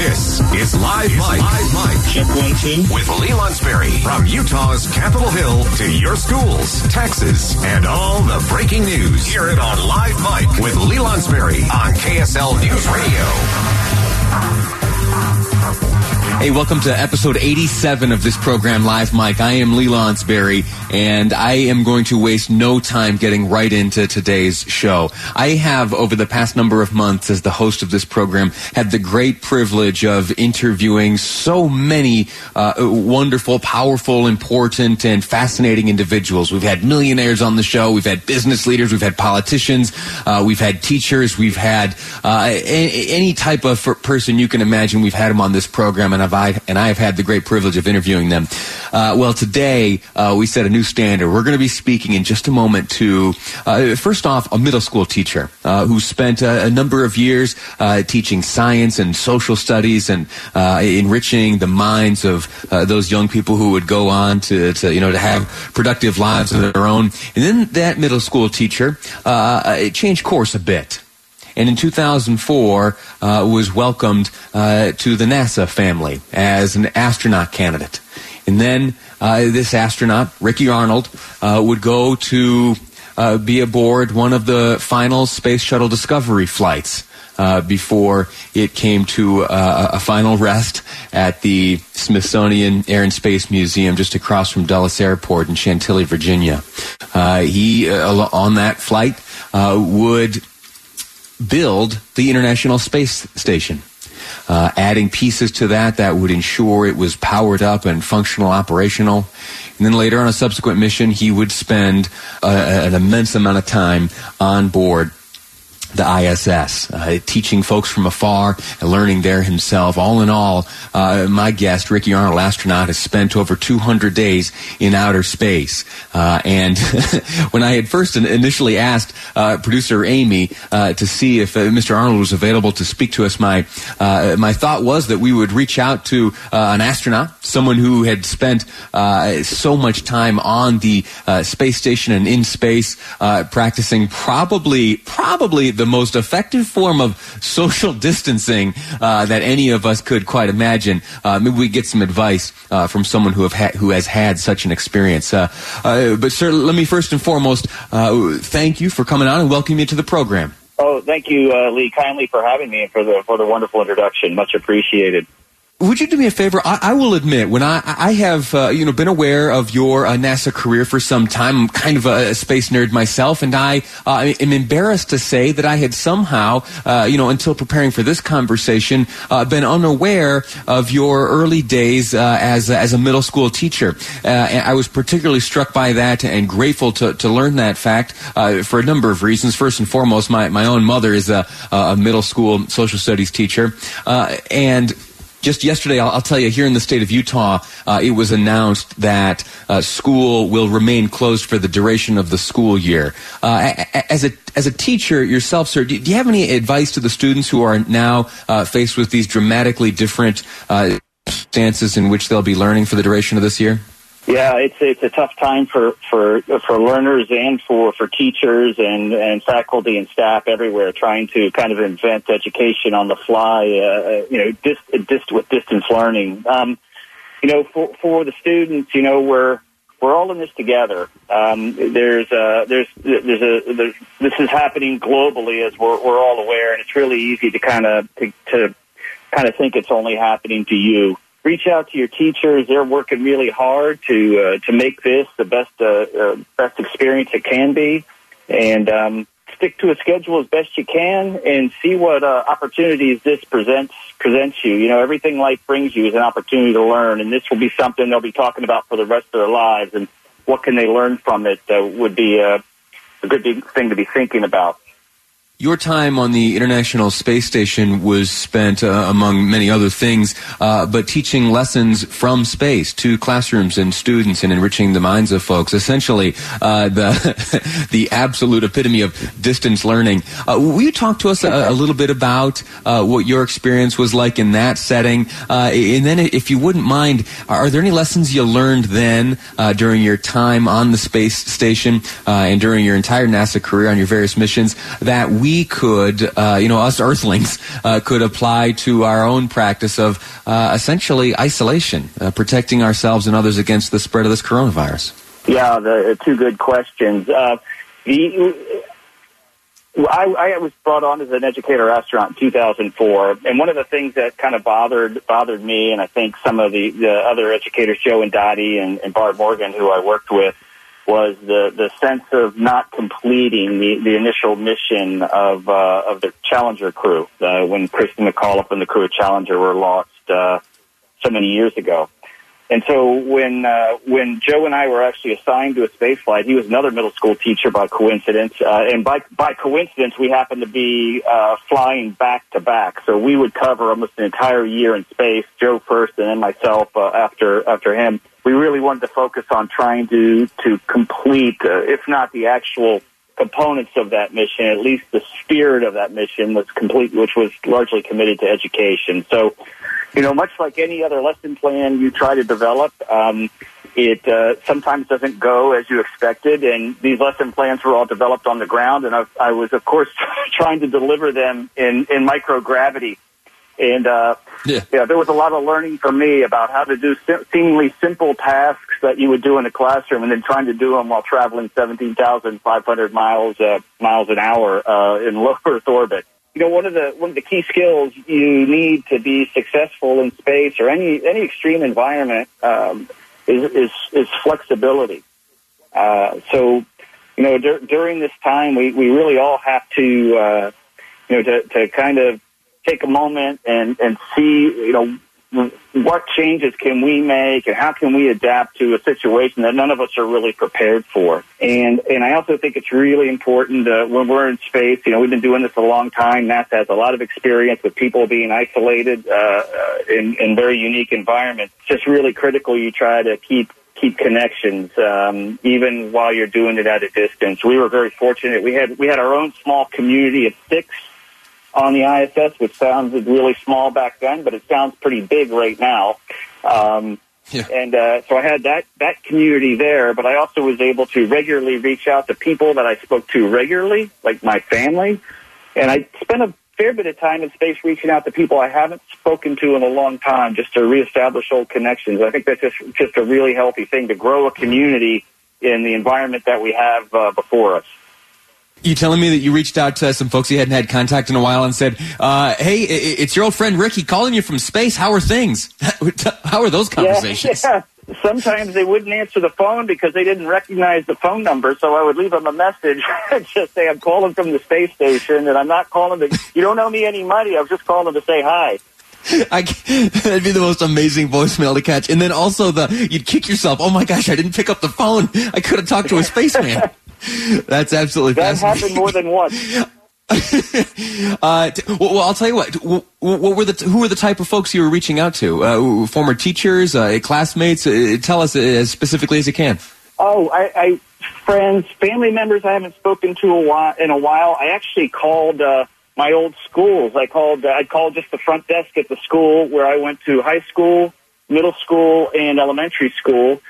This is Live Mic. Live Mic. Check one, two. With Lee Lonsberry. From Utah's Capitol Hill to your schools, taxes, and all the breaking news. Hear it on Live Mic with Lee Lonsberry on KSL News Radio. Hey, welcome to episode 87 of this program, Live Mic. I am Lee Lonsberry, and I am going to waste no time getting right into today's show. I have, over the past number of months as the host of this program, had the great privilege of interviewing so many uh, wonderful, powerful, important, and fascinating individuals. We've had millionaires on the show, we've had business leaders, we've had politicians, uh, we've had teachers, we've had uh, any, any type of person you can imagine. We've had them on this program, and I've I, and I have had the great privilege of interviewing them. Uh, well, today uh, we set a new standard. We're going to be speaking in just a moment to, uh, first off, a middle school teacher uh, who spent a, a, number of years uh, teaching science and social studies and uh, enriching the minds of those young people who would go on to, to, you know, to have productive lives of their own. And then that middle school teacher changed course a bit and in 2004 uh, was welcomed uh, to the NASA family as an astronaut candidate. And then uh, this astronaut, Ricky Arnold, uh, would go to uh, be aboard one of the final Space Shuttle Discovery flights. Uh, before it came to a final rest at the Smithsonian Air and Space Museum just across from Dulles Airport in Chantilly, Virginia. he, on that flight, would build the International Space Station. Uh, adding pieces to that that would ensure it was powered up and functional, operational. And then later on a subsequent mission, he would spend uh, an immense amount of time on board the ISS, uh, teaching folks from afar and learning there himself. All in all, uh, my guest, Ricky Arnold, astronaut, has spent over 200 days in outer space. Uh, and when I had first initially asked uh, producer Amy uh, to see if uh, Mr. Arnold was available to speak to us, my my thought was that we would reach out to an astronaut, someone who had spent so much time on the space station and in space, practicing probably probably the most effective form of social distancing uh, that any of us could quite imagine. Uh, maybe we get some advice uh, from someone who have ha- who has had such an experience. Uh, uh, but sir, let me first and foremost uh, thank you for coming on and welcome you to the program. Oh, thank you, Lee, kindly for having me and for the for the wonderful introduction. Much appreciated would you do me a favor? I, I will admit, when I, I have, uh, you know, been aware of your uh, NASA career for some time, I'm kind of a, space nerd myself, and I uh, am embarrassed to say that I had somehow, uh, you know, until preparing for this conversation, uh, been unaware of your early days uh, as as a middle school teacher. I was particularly struck by that and grateful to, to learn that fact for a number of reasons. First and foremost, my my own mother is a, a middle school social studies teacher, and just yesterday, I'll, I'll, tell you, here in the state of Utah, uh, it was announced that uh, school will remain closed for the duration of the school year. Uh, as a as a teacher yourself, sir, do, do, you have any advice to the students who are now uh, faced with these dramatically different uh, stances in which they'll be learning for the duration of this year? Yeah, it's it's a tough time for for for learners and for for teachers and and faculty and staff everywhere trying to kind of invent education on the fly. Uh, uh you know, dis, dis, with distance learning. Um, you know, for for the students, you know, we're we're all in this together. Um, there's a, there's there's a there's, this is happening globally as we're we're all aware, and it's really easy to kind of to, to kind of think it's only happening to you reach out to your teachers. They're working really hard to uh, to make this the best uh, uh, best experience it can be, and um, stick to a schedule as best you can, and see what uh, opportunities this presents presents you. You know, everything life brings you is an opportunity to learn, and this will be something they'll be talking about for the rest of their lives. And what can they learn from it uh, would be uh, a good thing to be thinking about. Your time on the International Space Station was spent, uh, among many other things, uh, but teaching lessons from space to classrooms and students and enriching the minds of folks. Essentially, uh, the the absolute epitome of distance learning. Uh, will you talk to us a, a little bit about uh, what your experience was like in that setting? Uh, and then, if you wouldn't mind, are there any lessons you learned then during your time on the space station and during your entire NASA career on your various missions that we we could, uh, you know, us Earthlings uh, could apply to our own practice of uh, essentially isolation, uh, protecting ourselves and others against the spread of this coronavirus? Yeah, the two good questions. Uh, the I, I, was brought on as an educator astronaut in 2004, and one of the things that kind of bothered bothered me, and I think some of the, the other educators, Joe and Dottie and, and Barb Morgan, who I worked with, was the, the sense of not completing the, the initial mission of, uh, of the Challenger crew uh, when Christa McAuliffe and the crew of Challenger were lost uh, so many years ago. And so when uh, when Joe and I were actually assigned to a space flight, he was another middle school teacher by coincidence, uh, and by by coincidence we happened to be uh, flying back to back. So we would cover almost an entire year in space. Joe first, and then myself uh, after after him really wanted to focus on trying to to complete, uh, if not the actual components of that mission, at least the spirit of that mission was complete, which was largely committed to education. So, you know, much like any other lesson plan you try to develop, um, it uh, sometimes doesn't go as you expected. And these lesson plans were all developed on the ground, and I, I was, of course, trying to deliver them in in microgravity and uh, yeah. yeah, there was a lot of learning for me about how to do seemingly simple tasks that you would do in a classroom, and then trying to do them while traveling 17,500 miles uh, miles an hour uh, in low Earth orbit. You know, one of the one of the key skills you need to be successful in space or any any extreme environment um, is, is is flexibility. Uh, so, you know, dur- during this time, we we really all have to uh, you know to to kind of take a moment and, and see, you know, what changes can we make and how can we adapt to a situation that none of us are really prepared for? And and I also think it's really important uh, when we're in space. You know, we've been doing this a long time. NASA has a lot of experience with people being isolated uh, uh in in very unique environments. It's just really critical you try to keep keep connections um, even while you're doing it at a distance. We were very fortunate. We had we had our own small community of six on the ISS, which sounded really small back then, but it sounds pretty big right now. Um, yeah. And uh, so I had that that community there, but I also was able to regularly reach out to people that I spoke to regularly, like my family. And I spent a fair bit of time in space reaching out to people I haven't spoken to in a long time, just to reestablish old connections. I think that's just just a really healthy thing to grow a community in the environment that we have uh, before us. You telling me that you reached out to some folks you hadn't had contact in a while and said, uh, "Hey, it's your old friend Ricky calling you from space. How are things? How are those conversations?" Yeah, yeah. Sometimes they wouldn't answer the phone because they didn't recognize the phone number. So I would leave them a message just say, "I'm calling from the space station, and I'm not calling to. You don't owe me any money. I was just calling to say hi." I, that'd be the most amazing voicemail to catch. And then also the you'd kick yourself. Oh my gosh, I didn't pick up the phone. I could have talked to a spaceman. That's absolutely that happened more than once. uh, well, well, I'll tell you what. What were the who were the type of folks you were reaching out to? Uh, former teachers, uh, classmates. Uh, tell us as specifically as you can. Oh, I, I friends, family members I haven't spoken to a while, in a while. I actually called uh, my old schools. I called. I called just the front desk at the school where I went to high school, middle school, and elementary school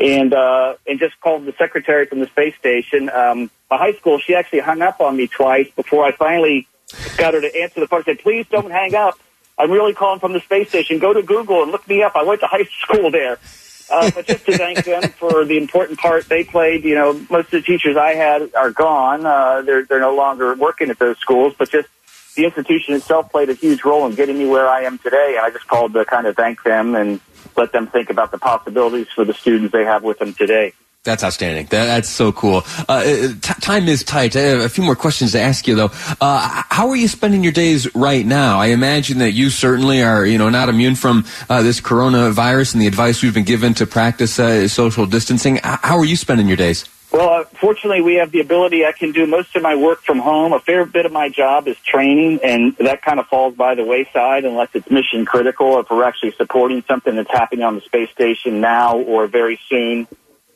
and uh, and just called the secretary from the space station. Um, my high school, she actually hung up on me twice before I finally got her to answer the phone. I said, "Please don't hang up. I'm really calling from the space station. Go to Google and look me up. I went to high school there." Uh, but just to thank them for the important part they played. You know, most of the teachers I had are gone. Uh, they're they're no longer working at those schools, but just the institution itself played a huge role in getting me where I am today. And I just called to kind of thank them and let them think about the possibilities for the students they have with them today. That's outstanding. That, that's so cool. Uh, uh t- time is tight. A few more questions to ask you, though. Uh, how are you spending your days right now? I imagine that you certainly are, you know, not immune from uh, this coronavirus and the advice we've been given to practice uh, social distancing. How are you spending your days? Well, uh, fortunately, we have the ability. I can do most of my work from home. A fair bit of my job is training, and that kind of falls by the wayside unless it's mission critical. If we're actually supporting something that's happening on the space station now or very soon.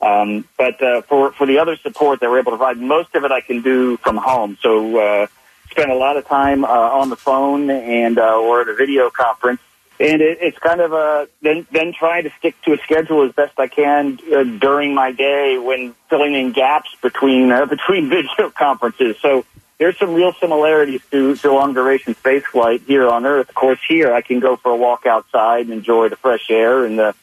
Um, but uh, for for the other support that we're able to provide, most of it I can do from home. So uh, spend a lot of time uh, on the phone and uh, or at a video conference and it, it's kind of a then then trying to stick to a schedule as best I can uh, during my day when filling in gaps between uh, between video conferences. So there's some real similarities to, to long duration space flight here on Earth. Of course, here I can go for a walk outside and enjoy the fresh air and the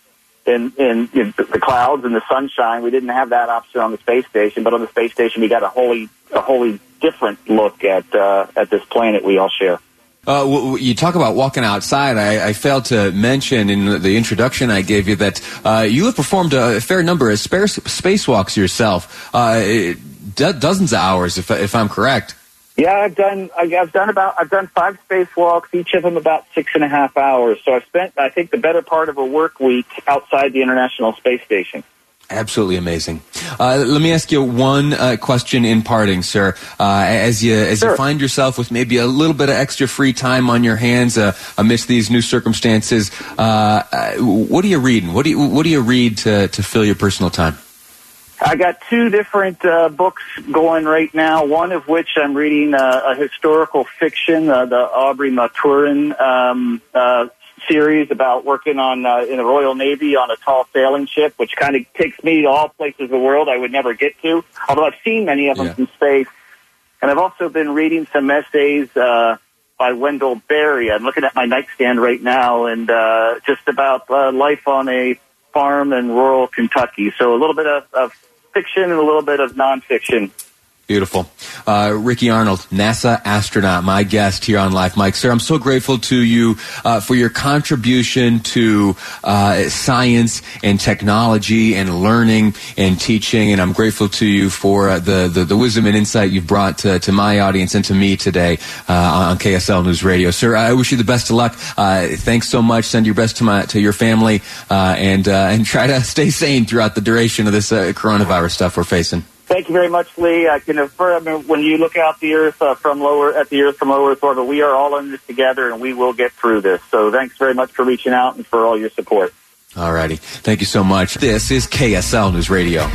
and, and you know, the clouds and the sunshine. We didn't have that option on the space station, but on the space station we got a wholly a wholly different look at uh, at this planet we all share. Uh, w- w- you talk about walking outside. I, I, failed to mention in the introduction I gave you that uh, you have performed a fair number of space spacewalks yourself, uh, do- dozens of hours, if, if I'm correct. Yeah, I've done. I've done about. I've done five spacewalks, each of them about six and a half hours. So I've spent, I think, the better part of a work week outside the International Space Station. Absolutely amazing. Uh, let me ask you one uh, question in parting, sir. Uh, as you as sure. you find yourself with maybe a little bit of extra free time on your hands uh, amidst these new circumstances, uh, uh, what are you reading? What do you what do you read to to fill your personal time? I got two different books going right now. One of which I'm reading a historical fiction, the Aubrey Maturin um, series about working on uh, in the Royal Navy on a tall sailing ship, which kind of takes me to all places of the world I would never get to. Although I've seen many of them yeah. from space, and I've also been reading some essays uh, by Wendell Berry. I'm looking at my nightstand right now, and uh, just about uh, life on a farm in rural Kentucky. So a little bit of, of fiction and a little bit of nonfiction. Beautiful. Uh, Ricky Arnold, NASA astronaut, my guest here on Live Mic. Sir, I'm so grateful to you uh, for your contribution to uh, science and technology and learning and teaching. And I'm grateful to you for uh, the, the, the, wisdom and insight you've brought to, to my audience and to me today uh, on KSL News Radio. Sir, I wish you the best of luck. Uh, thanks so much. Send your best to, my, to your family and, and try to stay sane throughout the duration of this coronavirus stuff we're facing. Thank you very much, Lee. I can affirm when you look out the Earth uh, from lower at the Earth from low Earth orbit, we are all in this together, and we will get through this. So, thanks very much for reaching out and for all your support. All righty. Thank you so much. This is KSL News Radio.